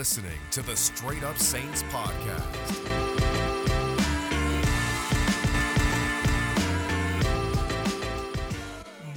listening to the Straight Up Saints podcast.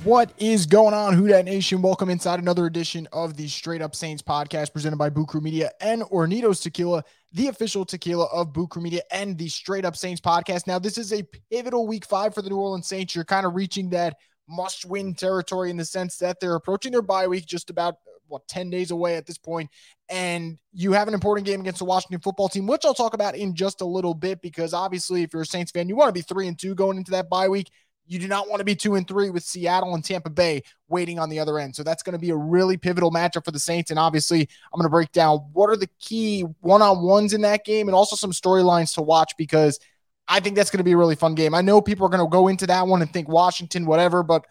What is going on, Who Dat Nation? Welcome inside another edition of the Straight Up Saints podcast presented by Crew Media and Hornitos Tequila, the official tequila of Crew Media and the Straight Up Saints podcast. Now, this is a pivotal week five for the New Orleans Saints. You're kind of reaching that must win territory in the sense that they're approaching their bye week just about what 10 days away at this point and you have an important game against the Washington football team which I'll talk about in just a little bit because obviously if you're a Saints fan you want to be 3 and 2 going into that bye week you do not want to be 2 and 3 with Seattle and Tampa Bay waiting on the other end so that's going to be a really pivotal matchup for the Saints and obviously I'm going to break down what are the key one-on-ones in that game and also some storylines to watch because I think that's going to be a really fun game. I know people are going to go into that one and think Washington, whatever, but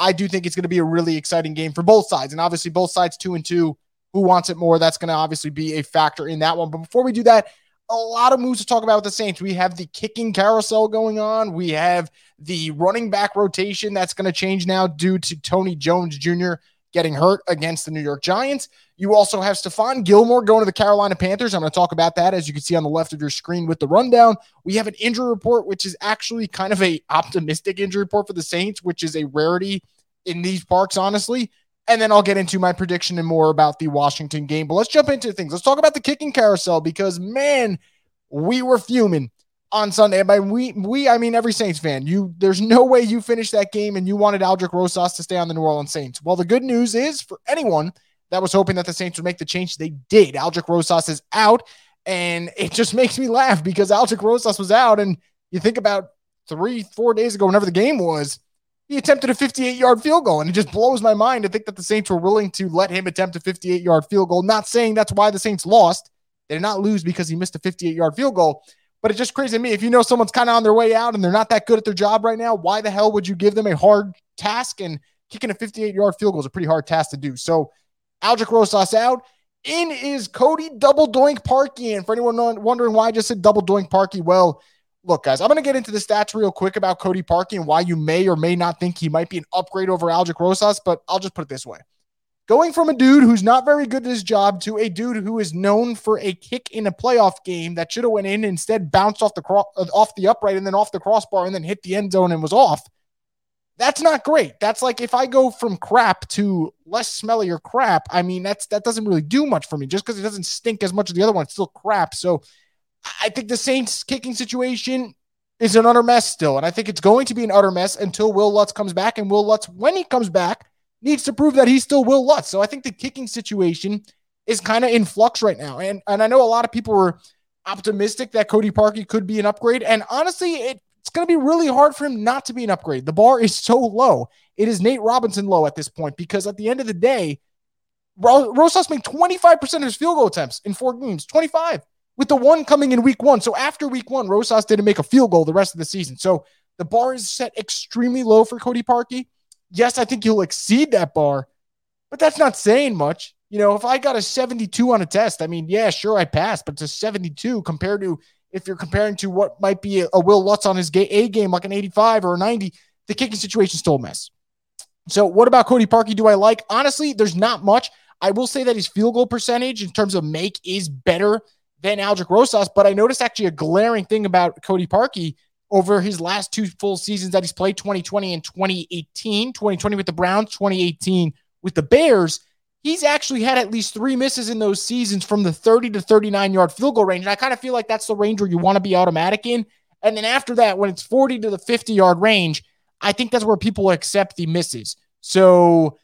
I do think it's going to be a really exciting game for both sides. And obviously, both sides two and two. Who wants it more? That's going to obviously be a factor in that one. But before we do that, a lot of moves to talk about with the Saints. We have the kicking carousel going on. We have the running back rotation that's going to change now due to Tony Jones Jr getting hurt against the New York Giants. You also have Stephon Gilmore going to the Carolina Panthers. I'm going to talk about that as you can see on the left of your screen with the rundown. We have an injury report, which is actually kind of a optimistic injury report for the Saints, which is a rarity in these parks, honestly. And then I'll get into my prediction and more about the Washington game. But let's jump into things. Let's talk about the kicking carousel because, man, we were fuming on Sunday. By we, we, I mean every Saints fan. You, there's no way you finished that game and you wanted Aldrick Rosas to stay on the New Orleans Saints. Well, the good news is for anyone that was hoping that the Saints would make the change, they did. Aldrick Rosas is out, and it just makes me laugh because Aldrick Rosas was out, and you think about three, four days ago, whenever the game was. He attempted a 58 yard field goal, and it just blows my mind to think that the Saints were willing to let him attempt a 58 yard field goal. Not saying that's why the Saints lost. They did not lose because he missed a 58 yard field goal, but it's just crazy to me. If you know someone's kind of on their way out and they're not that good at their job right now, why the hell would you give them a hard task? And kicking a 58 yard field goal is a pretty hard task to do. So Aldrick Rosas out. In is Cody Double Doink Parkey. And for anyone wondering why I just said Double Doink Parkey, well, look, guys, I'm going to get into the stats real quick about Cody Parkey and why you may or may not think he might be an upgrade over Aldrick Rosas, but I'll just put it this way going from a dude who's not very good at his job to a dude who is known for a kick in a playoff game that should have went in instead bounced off the cro- uh, off the upright and then off the crossbar and then hit the end zone and was off. That's not great. That's like if I go from crap to less smelly or crap. I mean, that's that doesn't really do much for me. Just because it doesn't stink as much as the other one, it's still crap. So I think the Saints kicking situation is an utter mess still, and I think it's going to be an utter mess until Will Lutz comes back. And Will Lutz, when he comes back, needs to prove that he's still Will Lutz. So I think the kicking situation is kind of in flux right now. And and I know a lot of people were optimistic that Cody Parkey could be an upgrade. And honestly, it, it's going to be really hard for him not to be an upgrade. The bar is so low. It is Nate Robinson low at this point because at the end of the day, Rosas made 25% of his field goal attempts in four games, 25 with the one coming in week one. So after week one, Rosas didn't make a field goal the rest of the season. So the bar is set extremely low for Cody Parkey yes, I think he'll exceed that bar, but that's not saying much. You know, if I got a 72 on a test, I mean, yeah, sure, I passed, but it's a 72 compared to if you're comparing to what might be a, Will Lutz on his A game, like an 85 or a 90, the kicking situation still a mess. So, what about Cody Parkey? Do I like? Honestly, there's not much. I will say that his field goal percentage in terms of make is better than Aldrick Rosas, but I noticed actually a glaring thing about Cody Parkey over his last two full seasons that he's played 2020 and 2018 2020 with the browns 2018 with the bears. He's actually had at least three misses in those seasons from the 30 to 39 yard field goal range. And i kind of feel like that's the range where you want to be automatic in. And then after that when it's 40 to the 50 yard range i think that's where people accept the misses. So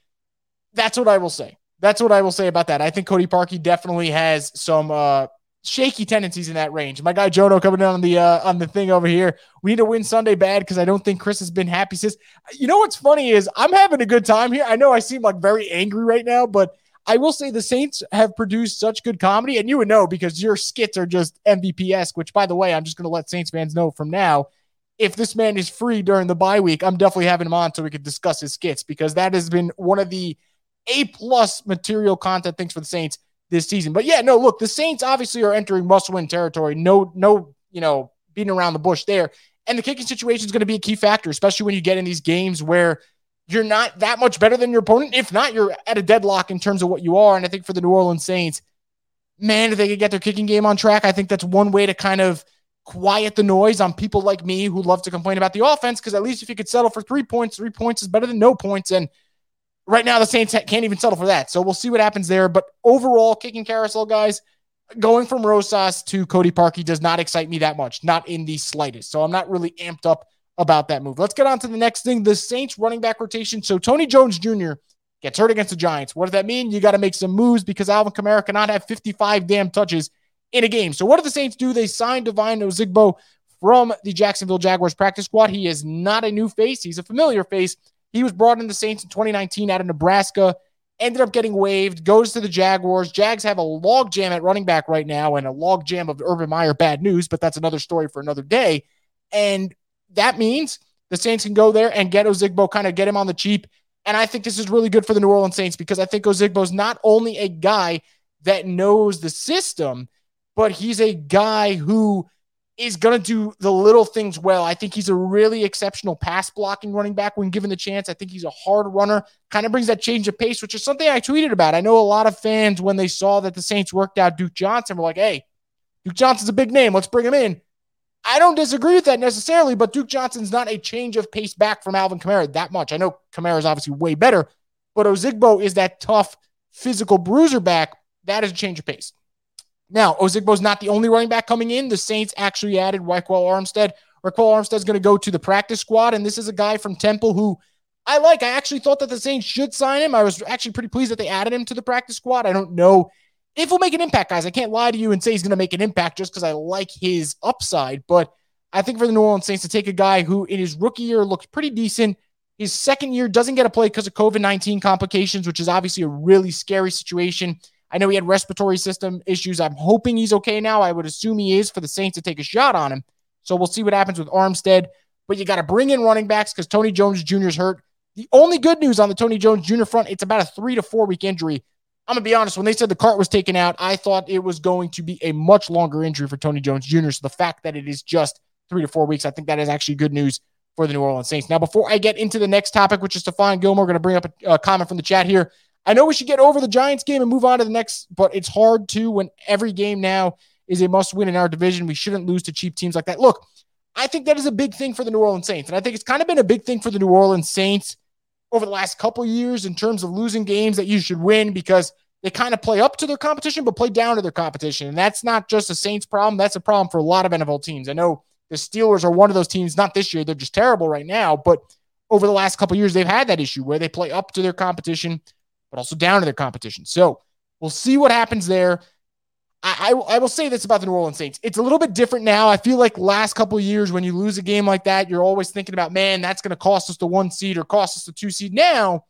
that's what i will say. That's what i will say about that. I think cody parkey definitely has some uh shaky tendencies in that range. My guy Jono coming in on the uh, on the thing over here. We need to win Sunday bad because I don't think Chris has been happy since. You know what's funny is I'm having a good time here. I know I seem like very angry right now, but I will say the Saints have produced such good comedy, and you would know because your skits are just MVP esque. Which, by the way, I'm just going to let Saints fans know from now. If this man is free during the bye week, I'm definitely having him on so we could discuss his skits because that has been one of the A plus material content things for the Saints this season. But yeah, no, look, the Saints obviously are entering must win territory. No, no, you know, beating around the bush there. And the kicking situation is going to be a key factor, especially when you get in these games where you're not that much better than your opponent. If not, you're at a deadlock in terms of what you are. And I think for the New Orleans Saints, man, if they could get their kicking game on track, I think that's one way to kind of quiet the noise on people like me who love to complain about the offense. Because at least if you could settle for three points, three points is better than no points. And right now, the Saints can't even settle for that. So we'll see what happens there. But overall, kicking carousel, guys, going from Rosas to Cody Parkey does not excite me that much, not in the slightest. So I'm not really amped up about that move. Let's get on to the next thing the Saints running back rotation. So Tony Jones Jr. gets hurt against the Giants. What does that mean? You got to make some moves because Alvin Kamara cannot have 55 damn touches in a game. So what do the Saints do? They signed Devine Ozigbo from the Jacksonville Jaguars practice squad. He is not a new face, he's a familiar face. He was brought in the Saints in 2019 out of Nebraska, ended up getting waived, goes to the Jaguars. Jags have a log jam at running back right now and a log jam of Urban Meyer bad news, but that's another story for another day. And that means the Saints can go there and get Ozigbo, kind of get him on the cheap. And I think this is really good for the New Orleans Saints because I think Ozigbo is not only a guy that knows the system, but he's a guy who is going to do the little things well. I think he's a really exceptional pass blocking running back when given the chance. I think he's a hard runner, kind of brings that change of pace, which is something I tweeted about. I know a lot of fans, when they saw that the Saints worked out Duke Johnson, were like, hey, Duke Johnson's a big name. Let's bring him in. I don't disagree with that necessarily, but Duke Johnson's not a change of pace back from Alvin Kamara that much. I know Kamara's obviously way better, but Ozigbo is that tough physical bruiser back. That is a change of pace. Now, Ozigbo's not the only running back coming in. The Saints actually added Ryquell Armstead. Ryquell Armstead's going to go to the practice squad, and this is a guy from Temple who I like. I actually thought that the Saints should sign him. I was actually pretty pleased that they added him to the practice squad. I don't know if he'll make an impact, guys. I can't lie to you and say he's going to make an impact just because I like his upside, but I think for the New Orleans Saints to take a guy who in his rookie year looked pretty decent, his second year doesn't get a play because of COVID 19 complications, which is obviously a really scary situation. I know he had respiratory system issues. I'm hoping he's okay now. I would assume he is for the Saints to take a shot on him. So we'll see what happens with Armstead. But you got to bring in running backs because Tony Jones Jr. is hurt. The only good news on the Tony Jones Jr. front, it's about a three to four week injury. I'm gonna be honest. When they said the cart was taken out, I thought it was going to be a much longer injury for Tony Jones Jr. So the fact that it is just three to four weeks, I think that is actually good news for the New Orleans Saints. Now, before I get into the next topic, which is Stephon Gilmore, going to bring up a, a comment from the chat here. I know we should get over the Giants game and move on to the next, but it's hard to when every game now is a must win in our division. We shouldn't lose to cheap teams like that. Look, I think that is a big thing for the New Orleans Saints. And I think it's kind of been a big thing for the New Orleans Saints over the last couple years in terms of losing games that you should win because they kind of play up to their competition, but play down to their competition. And that's not just a Saints problem. That's a problem for a lot of NFL teams. I know the Steelers are one of those teams, not this year, they're just terrible right now, but over the last couple years, they've had that issue where they play up to their competition, but also down to their competition. So we'll see what happens there. I, I, I will say this about the New Orleans Saints. It's a little bit different now. I feel like last couple years when you lose a game like that, you're always thinking about, man, that's going to cost us the one seed or cost us the two seed. Now,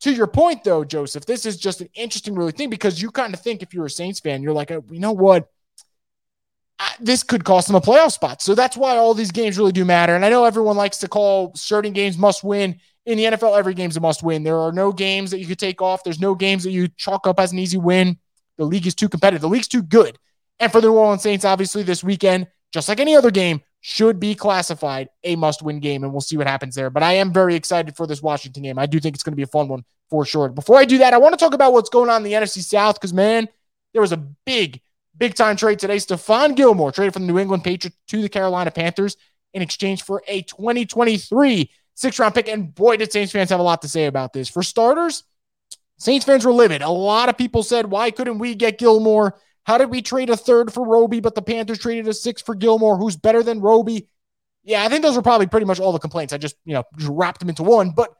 to your point though, Joseph, this is just an interesting really thing because you kind of think if you're a Saints fan, you're like, oh, you know what? this could cost them a playoff spot. So that's why all these games really do matter. And I know everyone likes to call certain games must win. In the NFL, every game's a must win. There are no games that you could take off. There's no games that you chalk up as an easy win. The league is too competitive. The league's too good. And for the New Orleans Saints, obviously, this weekend, just like any other game, should be classified a must win game. And we'll see what happens there. But I am very excited for this Washington game. I do think it's going to be a fun one for sure. Before I do that, I want to talk about what's going on in the NFC South because, man, there was a big Big time trade today. Stephon Gilmore traded from the New England Patriots to the Carolina Panthers in exchange for a 2023 six round pick. And boy, did Saints fans have a lot to say about this. For starters, Saints fans were livid. A lot of people said, why couldn't we get Gilmore? How did we trade a third for Roby, but the Panthers traded a six for Gilmore, who's better than Roby? Yeah, I think those were probably pretty much all the complaints. I just, you know, just wrapped them into one. But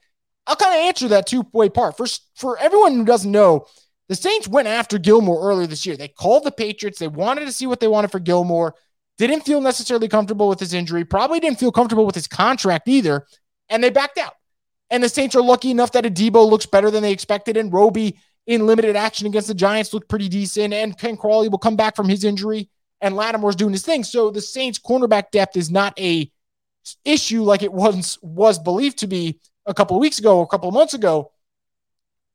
I'll kind of answer that two way part. First, for everyone who doesn't know, the Saints went after Gilmore earlier this year. They called the Patriots. They wanted to see what they wanted for Gilmore. Didn't feel necessarily comfortable with his injury. Probably didn't feel comfortable with his contract either. And they backed out. And the Saints are lucky enough that Adebo looks better than they expected. And Roby in limited action against the Giants looked pretty decent. And Ken Crawley will come back from his injury. And Lattimore's doing his thing. So the Saints cornerback depth is not a issue like it once was believed to be a couple of weeks ago or a couple of months ago.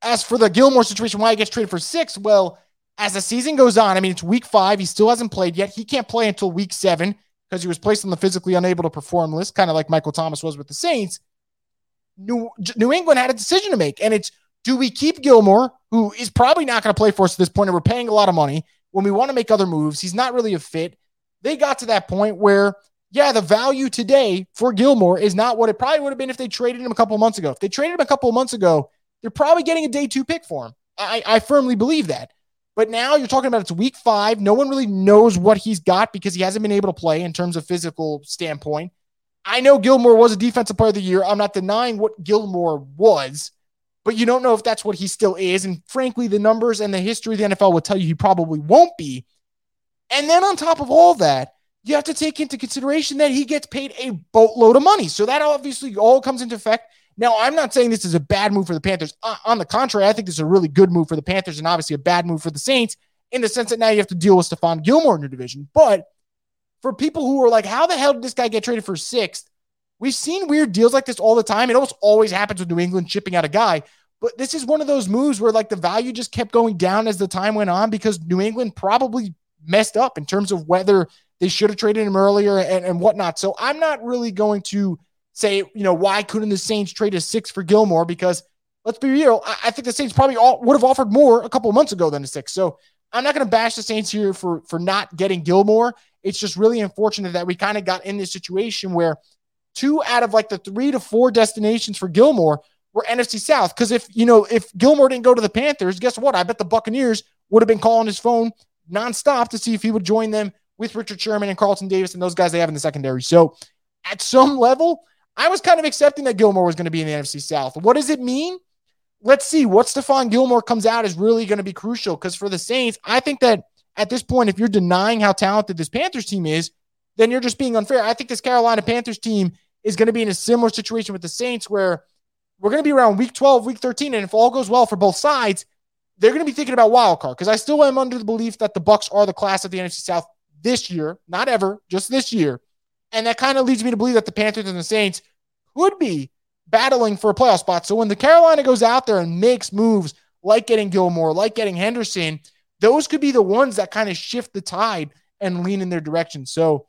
As for the Gilmore situation, why he gets traded for six, well, as the season goes on, I mean, it's week five. He still hasn't played yet. He can't play until week seven because he was placed on the physically unable to perform list, kind of like Michael Thomas was with the Saints. New, New England had a decision to make, and it's do we keep Gilmore, who is probably not going to play for us at this point, and we're paying a lot of money? when we want to make other moves, he's not really a fit. They got to that point where, yeah, the value today for Gilmore is not what it probably would have been if they traded him a couple months ago. If they traded him a couple months ago, they're probably getting a day two pick for him. I, I firmly believe that. But now you're talking about it's week five. No one really knows what he's got because he hasn't been able to play in terms of physical standpoint. I know Gilmore was a defensive player of the year. I'm not denying what Gilmore was, but you don't know if that's what he still is. And frankly, the numbers and the history of the NFL will tell you he probably won't be. And then on top of all that, you have to take into consideration that he gets paid a boatload of money. So that obviously all comes into effect. Now, I'm not saying this is a bad move for the Panthers. Uh, on the contrary, I think this is a really good move for the Panthers and obviously a bad move for the Saints in the sense that now you have to deal with Stephon Gilmore in your division. But for people who are like, how the hell did this guy get traded for sixth? We've seen weird deals like this all the time. It almost always happens with New England shipping out a guy. But this is one of those moves where like the value just kept going down as the time went on because New England probably messed up in terms of whether they should have traded him earlier and, and whatnot. So I'm not really going to say, you know, why couldn't the Saints trade a six for Gilmore? Because let's be real, I, I think the Saints probably all, would have offered more a couple of months ago than a six. So I'm not going to bash the Saints here for for not getting Gilmore. It's just really unfortunate that we kind of got in this situation where two out of like the three to four destinations for Gilmore were NFC South. Because if you know if Gilmore didn't go to the Panthers, guess what? I bet the Buccaneers would have been calling his phone nonstop to see if he would join them with Richard Sherman and Carlton Davis and those guys they have in the secondary. So at some level, I was kind of accepting that Gilmore was going to be in the NFC South. What does it mean? Let's see. What Stephon Gilmore comes out is really going to be crucial because for the Saints, I think that at this point, if you're denying how talented this Panthers team is, then you're just being unfair. I think this Carolina Panthers team is going to be in a similar situation with the Saints where we're going to be around week 12, week 13. And if all goes well for both sides, they're going to be thinking about wild card because I still am under the belief that the Bucks are the class of the NFC South this year, not ever, just this year. And that kind of leads me to believe that the Panthers and the Saints could be battling for a playoff spot. So when the Carolina goes out there and makes moves like getting Gilmore, like getting Henderson, those could be the ones that kind of shift the tide and lean in their direction. So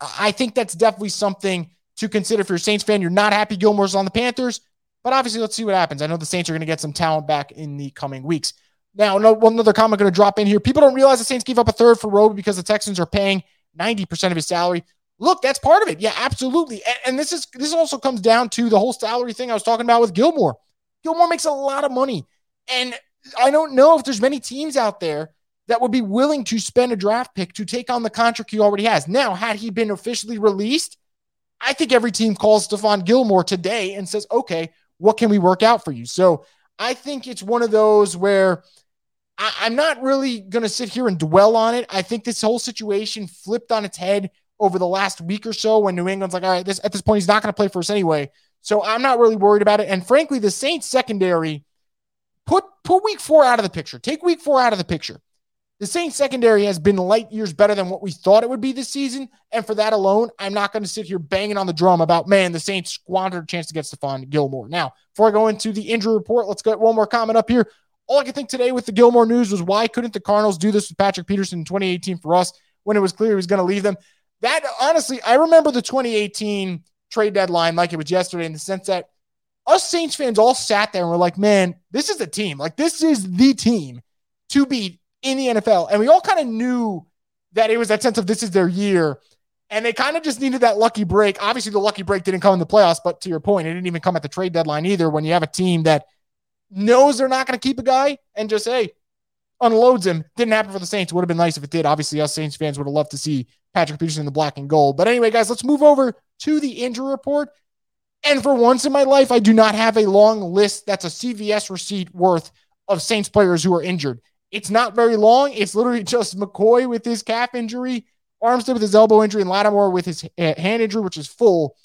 I think that's definitely something to consider if you're a Saints fan. You're not happy Gilmore's on the Panthers. But obviously, let's see what happens. I know the Saints are going to get some talent back in the coming weeks. Now, no, one other comment going to drop in here. People don't realize the Saints gave up a third for Roby because the Texans are paying 90% of his salary. Look, that's part of it. Yeah, absolutely. And, and this is this also comes down to the whole salary thing I was talking about with Gilmore. Gilmore makes a lot of money. And I don't know if there's many teams out there that would be willing to spend a draft pick to take on the contract he already has. Now, had he been officially released, I think every team calls Stephon Gilmore today and says, okay, what can we work out for you? So I think it's one of those where I, am not really going to sit here and dwell on it. I think this whole situation flipped on its head over the last week or so when New England's like, all right, this at this point, he's not going to play for us anyway. So I'm not really worried about it. And frankly, the Saints secondary put put week four out of the picture. Take week four out of the picture. The Saints secondary has been light years better than what we thought it would be this season. And for that alone, I'm not going to sit here banging on the drum about, man, the Saints squandered a chance to get Stephon Gilmore. Now, before I go into the injury report, let's get one more comment up here. All I could think today with the Gilmore news was why couldn't the Cardinals do this with Patrick Peterson in 2018 for us when it was clear he was going to leave them? That honestly, I remember the 2018 trade deadline like it was yesterday in the sense that us Saints fans all sat there and were like, man, this is the team. Like, this is the team to beat in the NFL. And we all kind of knew that it was that sense of this is their year. And they kind of just needed that lucky break. Obviously, the lucky break didn't come in the playoffs, but to your point, it didn't even come at the trade deadline either when you have a team that knows they're not going to keep a guy and just, hey, unloads him. Didn't happen for the Saints. Would have been nice if it did. Obviously, us Saints fans would have loved to see Patrick Peterson in the black and gold. But anyway, guys, let's move over to the injury report. And for once in my life, I do not have a long list that's a CVS receipt worth of Saints players who are injured. It's not very long. It's literally just McCoy with his calf injury, Armstead with his elbow injury, and Lattimore with his hand injury, which is full.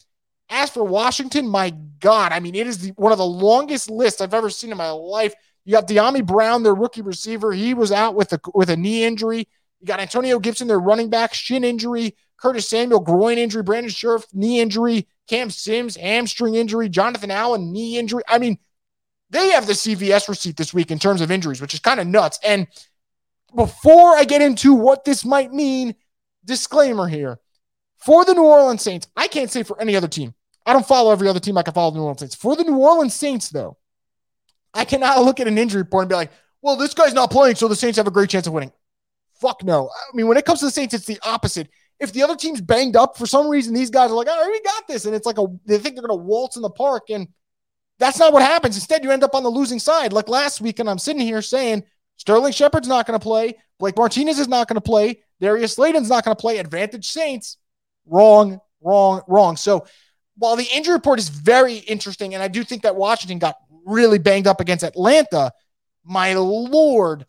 As for Washington, my God, I mean, it is the, one of the longest lists I've ever seen in my life. You got Dyami Brown, their rookie receiver. He was out with a with a knee injury. You got Antonio Gibson, their running back, shin injury. Curtis Samuel, groin injury. Brandon Scherff, knee injury. Cam Sims, hamstring injury. Jonathan Allen, knee injury. I mean, they have the CVS receipt this week in terms of injuries, which is kind of nuts. And before I get into what this might mean, disclaimer here for the New Orleans Saints, I can't say for any other team. I don't follow every other team I can follow the New Orleans Saints. For the New Orleans Saints, though, I cannot look at an injury report and be like, well, this guy's not playing, so the Saints have a great chance of winning. Fuck no. I mean, when it comes to the Saints, it's the opposite. If the other team's banged up for some reason, these guys are like, "Oh, we got this," and it's like a they think they're gonna waltz in the park, and that's not what happens. Instead, you end up on the losing side. Like last week, and I'm sitting here saying Sterling Shepard's not going to play, Blake Martinez is not going to play, Darius Slayton's not going to play. Advantage Saints. Wrong, wrong, wrong. So while the injury report is very interesting, and I do think that Washington got really banged up against Atlanta, my lord,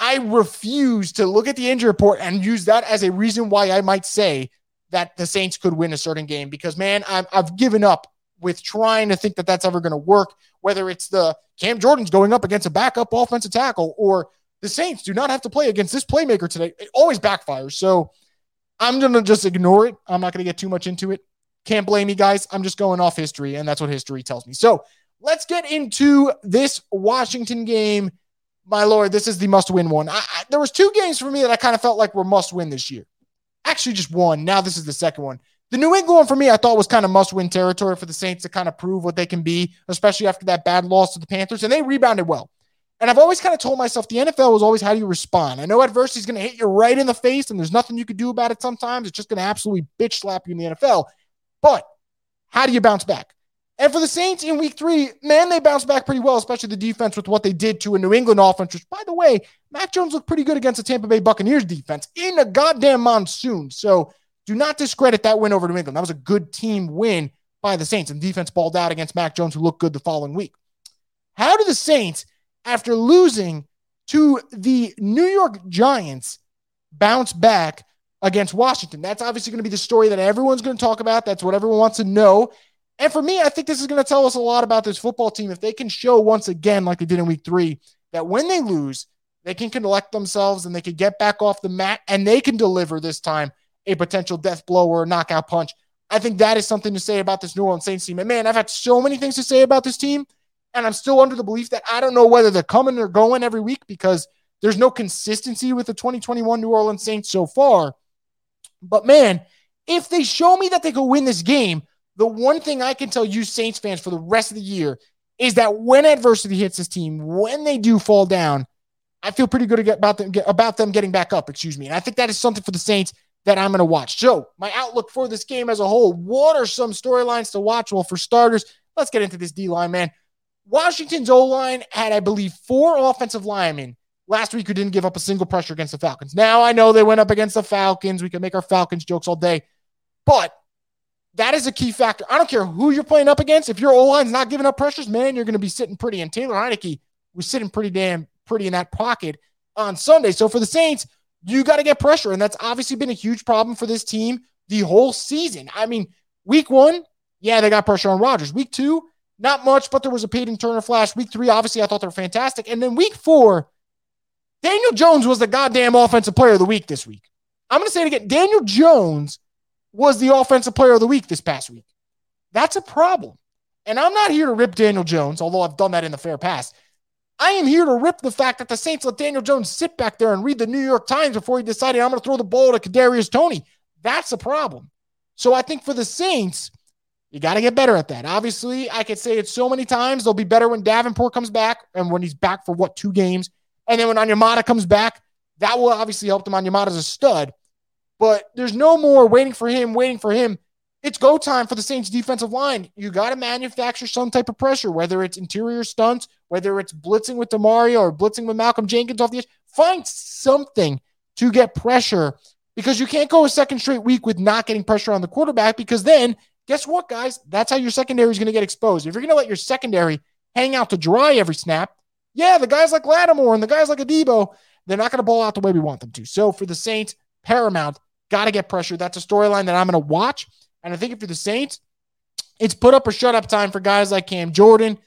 I refuse to look at the injury report and use that as a reason why I might say that the Saints could win a certain game because, man, i have given up with trying to think that that's ever going to work, whether it's the Cam Jordan's going up against a backup offensive tackle or the Saints do not have to play against this playmaker today. It always backfires. So I'm going to just ignore it. I'm not going to get too much into it. Can't blame me, guys. I'm just going off history, and that's what history tells me. So let's get into this Washington game. My lord, this is the must-win one. I, I, there was two games for me that I kind of felt like were must-win this year. Actually, just one. Now this is the second one. The New England one for me, I thought was kind of must-win territory for the Saints to kind of prove what they can be, especially after that bad loss to the Panthers, and they rebounded well. And I've always kind of told myself the NFL was always how do you respond. I know adversity is going to hit you right in the face, and there's nothing you can do about it sometimes. It's just going to absolutely bitch slap you in the NFL. But how do you bounce back? And for the Saints in week three, man, they bounced back pretty well, especially the defense with what they did to a New England offense, which, by the way, Mac Jones looked pretty good against the Tampa Bay Buccaneers defense in a goddamn monsoon. So do not discredit that win over New England. That was a good team win by the Saints, and defense balled out against Mac Jones, who looked good the following week. How do the Saints, after losing to the New York Giants, bounce back against Washington? That's obviously going to be the story that everyone's going to talk about. That's what everyone wants to know. And for me, I think this is going to tell us a lot about this football team. If they can show once again, like they did in week three, that when they lose, they can collect themselves and they can get back off the mat and they can deliver this time a potential death blow or a knockout punch. I think that is something to say about this New Orleans Saints team. And man, I've had so many things to say about this team. And I'm still under the belief that I don't know whether they're coming or going every week because there's no consistency with the 2021 New Orleans Saints so far. But man, if they show me that they could win this game, the one thing I can tell you Saints fans for the rest of the year is that when adversity hits this team, when they do fall down, I feel pretty good about them about them getting back up. Excuse me, and I think that is something for the Saints that I'm going to watch. So, my outlook for this game as a whole. What are some storylines to watch? Well, for starters, let's get into this D line, man. Washington's O line had, I believe, four offensive linemen last week who didn't give up a single pressure against the Falcons. Now I know they went up against the Falcons. We can make our Falcons jokes all day, but that is a key factor. I don't care who you're playing up against. If your O line's not giving up pressures, man, you're going to be sitting pretty. And Taylor Heinicke was sitting pretty damn pretty in that pocket on Sunday. So for the Saints, you got to get pressure. And that's obviously been a huge problem for this team the whole season. I mean, week one, yeah, they got pressure on Rodgers. Week two, not much, but there was a Payton Turner flash. Week three, obviously, I thought they were fantastic. And then week four, Daniel Jones was the goddamn offensive player of the week this week. I'm going to say it again. Daniel Jones was the offensive player of the week this past week. That's a problem. And I'm not here to rip Daniel Jones, although I've done that in the fair past. I am here to rip the fact that the Saints let Daniel Jones sit back there and read the New York Times before he decided I'm going to throw the ball to Kadarius Toney. That's a problem. So I think for the Saints, you got to get better at that. Obviously, I could say it so many times. They'll be better when Davenport comes back and when he's back for what two games, and then when Onyemata comes back, that will obviously help them. Onyemata's a stud, but there's no more waiting for him, waiting for him. It's go time for the Saints defensive line. You got to manufacture some type of pressure, whether it's interior stunts, whether it's blitzing with Demario or blitzing with Malcolm Jenkins off the edge. Find something to get pressure because you can't go a second straight week with not getting pressure on the quarterback because then guess what, guys? That's how your secondary is going to get exposed. If you're going to let your secondary hang out to dry every snap, yeah, the guys like Lattimore and the guys like Adebo, they're not going to ball out the way we want them to. So for the Saints, paramount, got to get pressure. That's a storyline that I'm going to watch. And I think if you're the Saints, it's put up or shut up time for guys like Cam Jordan,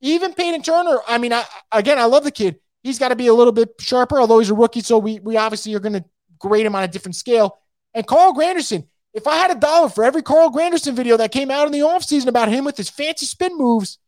even Payton Turner. I mean, I, again, I love the kid. He's got to be a little bit sharper, although he's a rookie. So we, we obviously are going to grade him on a different scale. And Carl Granderson, if I had a dollar for every Carl Granderson video that came out in the offseason about him with his fancy spin moves,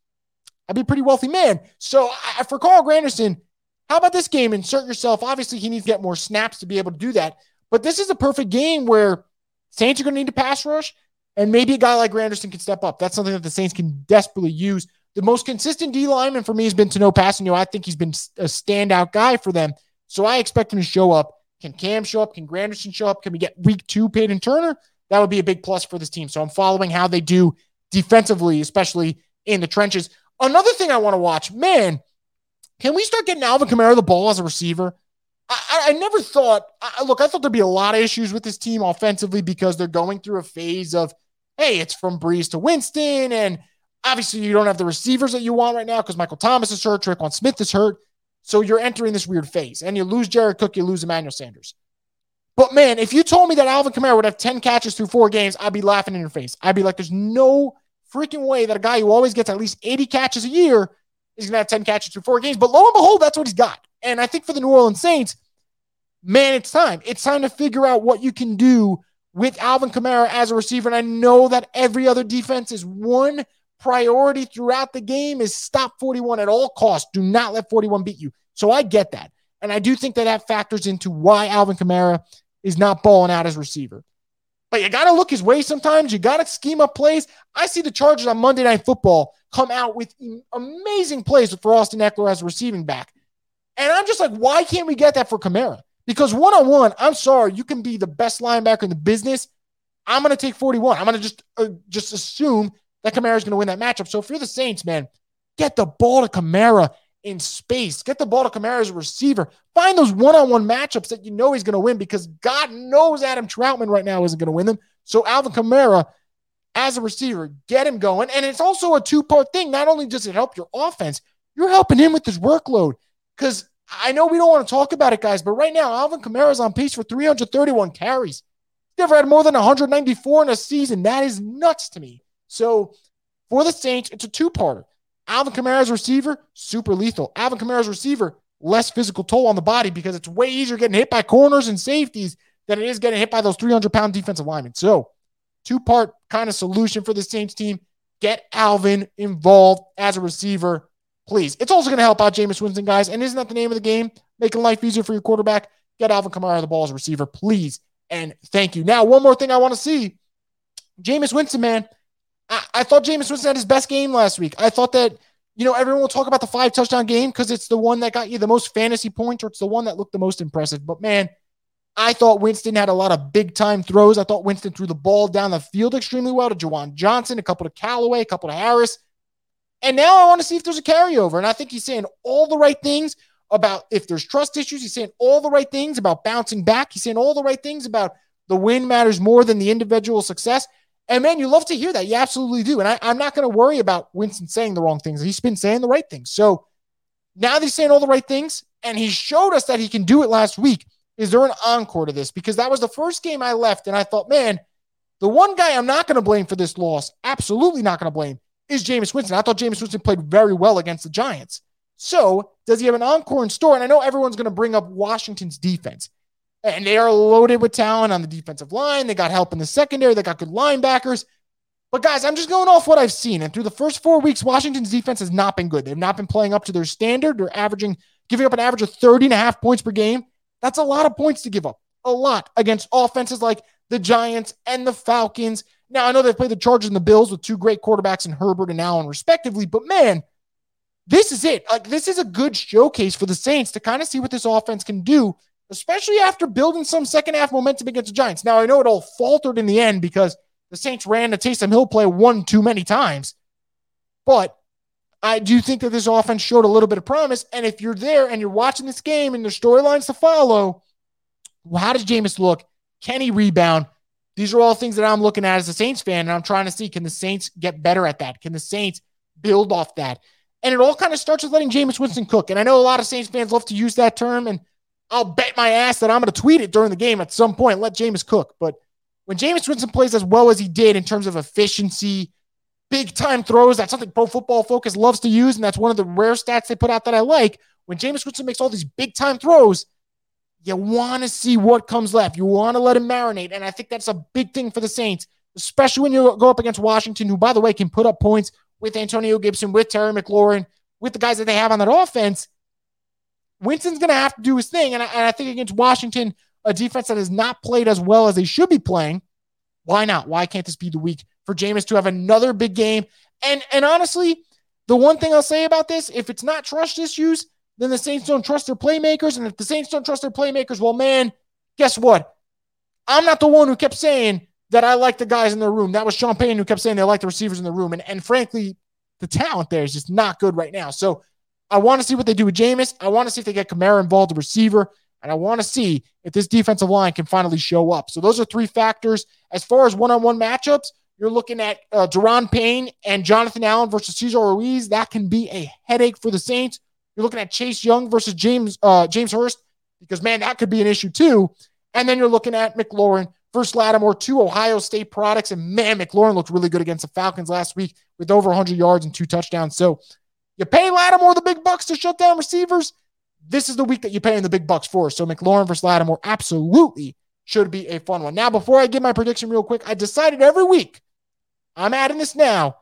I'd be a pretty wealthy man. So I, for Carl Granderson, how about this game? Insert yourself. Obviously, he needs to get more snaps to be able to do that. But this is a perfect game where Saints are going to need to pass rush, and maybe a guy like Granderson can step up. That's something that the Saints can desperately use. The most consistent D lineman for me has been Tanoh Kpassagnon. I think he's been a standout guy for them. So I expect him to show up Can Cam show up? Can Granderson show up? Can we get week two Payton Turner? That would be a big plus for this team. So I'm following how they do defensively, especially in the trenches. Another thing I want to watch, man, can we start getting Alvin Kamara the ball as a receiver? I, I never thought, I, look, I thought there'd be a lot of issues with this team offensively because they're going through a phase of, hey, it's from Brees to Winston. And obviously, you don't have the receivers that you want right now because Michael Thomas is hurt, on Smith is hurt. So you're entering this weird phase and you lose Jared Cook, you lose Emmanuel Sanders. But man, if you told me that Alvin Kamara would have 10 catches through four games, I'd be laughing in your face. I'd be like, there's no freaking way that a guy who always gets at least 80 catches a year is going to have 10 catches through four games. But lo and behold, that's what he's got. And I think for the New Orleans Saints, man, it's time. It's time to figure out what you can do with Alvin Kamara as a receiver. And I know that every other defense is one priority throughout the game is stop 41 at all costs. Do not let 41 beat you. So I get that. And I do think that that factors into why Alvin Kamara is not balling out as receiver. But you got to look his way sometimes. You got to scheme up plays. I see the Chargers on Monday Night Football come out with amazing plays for Austin Ekeler as a receiving back. And I'm just like, why can't we get that for Kamara? Because one on one, I'm sorry, you can be the best linebacker in the business. I'm going to take 41. I'm going to just uh, just assume that Kamara is going to win that matchup. So if you're the Saints, man, get the ball to Kamara in space. Get the ball to Kamara as a receiver. Find those one-on-one matchups that you know he's going to win because God knows Adam Trautman right now isn't going to win them. So Alvin Kamara as a receiver, get him going. And it's also a two-part thing. Not only does it help your offense, you're helping him with his workload. Because I know we don't want to talk about it, guys, but right now Alvin Kamara is on pace for 331 carries. Never had more than 194 in a season. That is nuts to me. So for the Saints, it's a two-parter. Alvin Kamara's receiver, super lethal. Alvin Kamara's receiver, less physical toll on the body because it's way easier getting hit by corners and safeties than it is getting hit by those 300 pound defensive linemen. So, two part kind of solution for the Saints team. Get Alvin involved as a receiver, please. It's also going to help out Jameis Winston, guys. And isn't that the name of the game? Making life easier for your quarterback. Get Alvin Kamara the ball as a receiver, please. And thank you. Now, one more thing I want to see Jameis Winston, man. I, I thought Jameis Winston had his best game last week. I thought that, you know, everyone will talk about the five touchdown game because it's the one that got you the most fantasy points or it's the one that looked the most impressive. But man, I thought Winston had a lot of big time throws. I thought Winston threw the ball down the field extremely well to Juwan Johnson, a couple to Callaway, a couple to Harris. And now I want to see if there's a carryover. And I think he's saying all the right things about if there's trust issues. He's saying all the right things about bouncing back. He's saying all the right things about the win matters more than the individual success. And man, you love to hear that. You absolutely do. And I, am not going to worry about Winston saying the wrong things. He's been saying the right things. So now that he's saying all the right things, and he showed us that he can do it last week. Is there an encore to this? Because that was the first game I left, and I thought, man, the one guy I'm not going to blame for this loss, absolutely not going to blame, is Jameis Winston. I thought Jameis Winston played very well against the Giants. So does he have an encore in store? And I know everyone's going to bring up Washington's defense and they are loaded with talent on the defensive line. They got help in the secondary. They got good linebackers. But guys, I'm just going off what I've seen. And through the first four weeks, Washington's defense has not been good. They've not been playing up to their standard. They're averaging, giving up an average of 30 and a half points per game. That's a lot of points to give up. A lot against offenses like the Giants and the Falcons. Now, I know they've played the Chargers and the Bills with two great quarterbacks in Herbert and Allen, respectively, but man, this is it. Like, this is a good showcase for the Saints to kind of see what this offense can do especially after building some second half momentum against the Giants. Now, I know it all faltered in the end because the Saints ran the Taysom Hill play one too many times, but I do think that this offense showed a little bit of promise. And if you're there and you're watching this game and there's storylines to follow, well, how does Jameis look? Can he rebound? These are all things that I'm looking at as a Saints fan, and I'm trying to see can the Saints get better at that? Can the Saints build off that? And it all kind of starts with letting Jameis Winston cook. And I know a lot of Saints fans love to use that term, and I'll bet my ass that I'm going to tweet it during the game at some point. Let Jameis cook. But when Jameis Winston plays as well as he did in terms of efficiency, big time throws, that's something Pro Football Focus loves to use. And that's one of the rare stats they put out that I like. When Jameis Winston makes all these big time throws, you want to see what comes left. You want to let him marinate. And I think that's a big thing for the Saints, especially when you go up against Washington, who, by the way, can put up points with Antonio Gibson, with Terry McLaurin, with the guys that they have on that offense. Winston's going to have to do his thing. And I, and I think against Washington, a defense that has not played as well as they should be playing, why not? Why can't this be the week for Jameis to have another big game? And and honestly, the one thing I'll say about this, if it's not trust issues, then the Saints don't trust their playmakers. And if the Saints don't trust their playmakers, well, man, guess what? I'm not the one who kept saying that I like the guys in the room. That was Sean Payton who kept saying they like the receivers in the room. And, and frankly, the talent there is just not good right now. So I want to see what they do with Jameis. I want to see if they get Kamara involved, the receiver. And I want to see if this defensive line can finally show up. So those are three factors. As far as one on one matchups, you're looking at uh, Da'Ron Payne and Jonathan Allen versus Cesar Ruiz. That can be a headache for the Saints. You're looking at Chase Young versus James uh, James Hurst because man, that could be an issue too. And then you're looking at McLaurin versus Lattimore, two Ohio State products, and man, McLaurin looked really good against the Falcons last week with over 100 yards and two touchdowns. So you pay Lattimore the big bucks to shut down receivers. This is the week that you're paying the big bucks for. So McLaurin versus Lattimore absolutely should be a fun one. Now, before I give my prediction real quick, I decided every week I'm adding this now.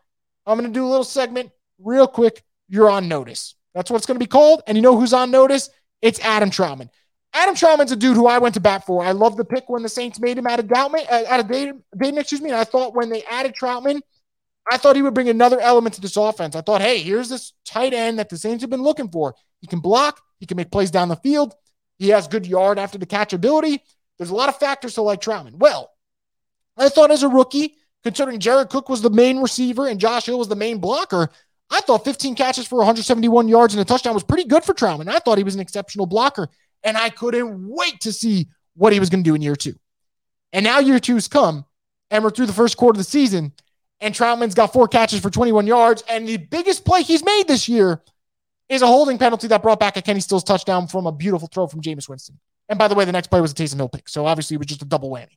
I'm going to do a little segment real quick. You're on notice. That's what it's going to be called. And you know who's on notice? It's Adam Trautman. Adam Trautman's a dude who I went to bat for. I love the pick when the Saints made him out of Doubtman, uh, out of Dayton, Dayton, excuse me. And I thought when they added Trautman, I thought he would bring another element to this offense. I thought, hey, here's this tight end that the Saints have been looking for. He can block, he can make plays down the field, he has good yard after the catch ability. There's a lot of factors to like Trautman. Well, I thought as a rookie, considering Jared Cook was the main receiver and Josh Hill was the main blocker, I thought 15 catches for 171 yards and a touchdown was pretty good for Trautman. I thought he was an exceptional blocker, and I couldn't wait to see what he was going to do in year two. And now year two's come, and we're through the first quarter of the season, and Trautman's got four catches for 21 yards. And the biggest play he's made this year is a holding penalty that brought back a Kenny Stills touchdown from a beautiful throw from Jameis Winston. And by the way, the next play was a Taysom Hill pick. So obviously it was just a double whammy.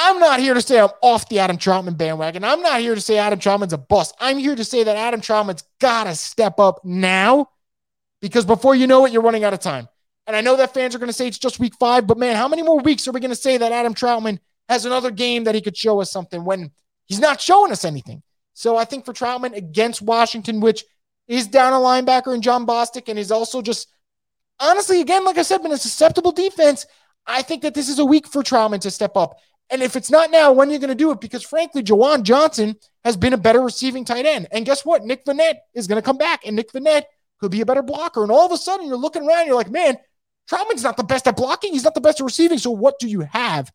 I'm not here to say I'm off the Adam Trautman bandwagon. I'm not here to say Adam Trautman's a bust. I'm here to say that Adam Trautman's got to step up now because before you know it, you're running out of time. And I know that fans are going to say it's just week five, but man, how many more weeks are we going to say that Adam Trautman has another game that he could show us something when he's not showing us anything? So I think for Trautman against Washington, which is down a linebacker in Jon Bostic and is also just honestly, again, like I said, been a susceptible defense. I think that this is a week for Trautman to step up. And if it's not now, when are you going to do it? Because frankly, Juwan Johnson has been a better receiving tight end. And guess what? Nick Vannett is going to come back, and Nick Vannett could be a better blocker. And all of a sudden, you're looking around, you're like, man, Trautman's not the best at blocking. He's not the best at receiving. So what do you have?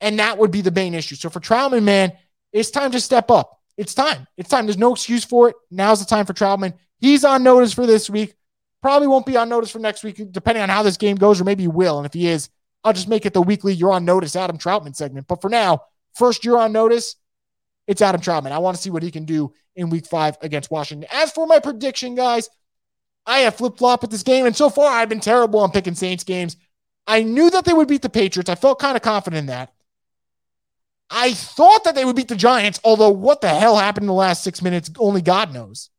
And that would be the main issue. So for Trautman, man, it's time to step up. It's time. It's time. There's no excuse for it. Now's the time for Trautman. He's on notice for this week. Probably won't be on notice for next week, depending on how this game goes, or maybe he will. And if he is, I'll just make it the weekly you're on notice Adam Trautman segment. But for now, first you're on notice, it's Adam Trautman. I want to see what he can do in week five against Washington. As for my prediction, guys, I have flip flop at this game. And so far, I've been terrible on picking Saints games. I knew that they would beat the Patriots. I felt kind of confident in that. I thought that they would beat the Giants, although what the hell happened in the last six minutes, only God knows.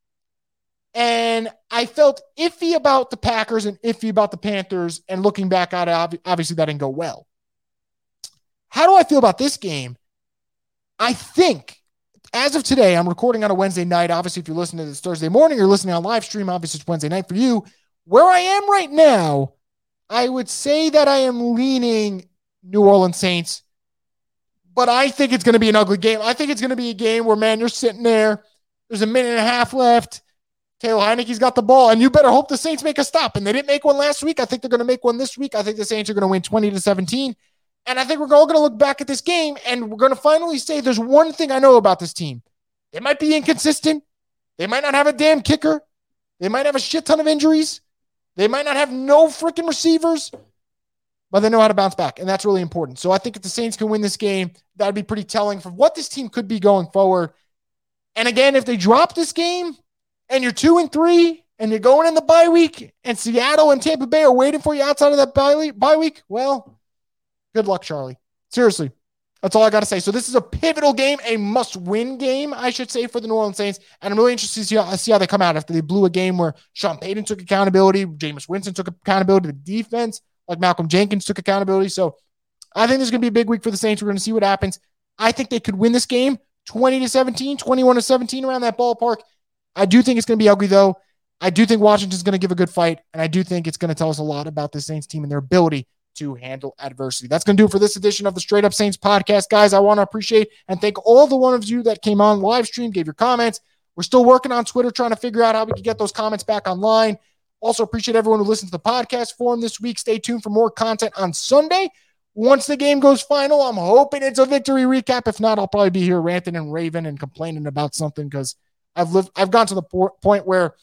And I felt iffy about the Packers and iffy about the Panthers. And looking back at it, obviously that didn't go well. How do I feel about this game? I think as of today, I'm recording on a Wednesday night. Obviously, if you're listening to this Thursday morning, you're listening on live stream. Obviously, it's Wednesday night for you. Where I am right now, I would say that I am leaning New Orleans Saints, but I think it's going to be an ugly game. I think it's going to be a game where, man, you're sitting there. There's a minute and a half left. Taylor Heinicke's got the ball, and you better hope the Saints make a stop. And they didn't make one last week. I think they're going to make one this week. I think the Saints are going to win 20 to 17. And I think we're all going to look back at this game and we're going to finally say there's one thing I know about this team. They might be inconsistent. They might not have a damn kicker. They might have a shit ton of injuries. They might not have no freaking receivers, but they know how to bounce back. And that's really important. So I think if the Saints can win this game, that'd be pretty telling for what this team could be going forward. And again, if they drop this game, and you're two and three and you're going in the bye week and Seattle and Tampa Bay are waiting for you outside of that bye week, well, good luck, Charlie. Seriously. That's all I got to say. So this is a pivotal game, a must-win game, I should say, for the New Orleans Saints. And I'm really interested to see how, see how they come out after they blew a game where Sean Payton took accountability, Jameis Winston took accountability, the defense, like Malcolm Jenkins took accountability. So I think there's going to be a big week for the Saints. We're going to see what happens. I think they could win this game 20 to 17, 21 to 17 around that ballpark. I do think it's going to be ugly, though. I do think Washington's going to give a good fight, and I do think it's going to tell us a lot about the Saints team and their ability to handle adversity. That's going to do it for this edition of the Straight Up Saints podcast. Guys, I want to appreciate and thank all the one of you that came on live stream, gave your comments. We're still working on Twitter, trying to figure out how we can get those comments back online. Also, appreciate everyone who listened to the podcast forum this week. Stay tuned for more content on Sunday. Once the game goes final, I'm hoping it's a victory recap. If not, I'll probably be here ranting and raving and complaining about something because I've lived, I've gone to the point where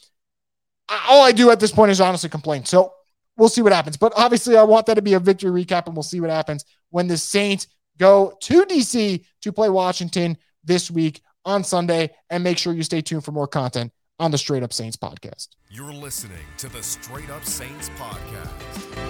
all I do at this point is honestly complain. So we'll see what happens. But obviously, I want that to be a victory recap, and we'll see what happens when the Saints go to DC to play Washington this week on Sunday. And make sure you stay tuned for more content on the Straight Up Saints podcast. You're listening to the Straight Up Saints podcast.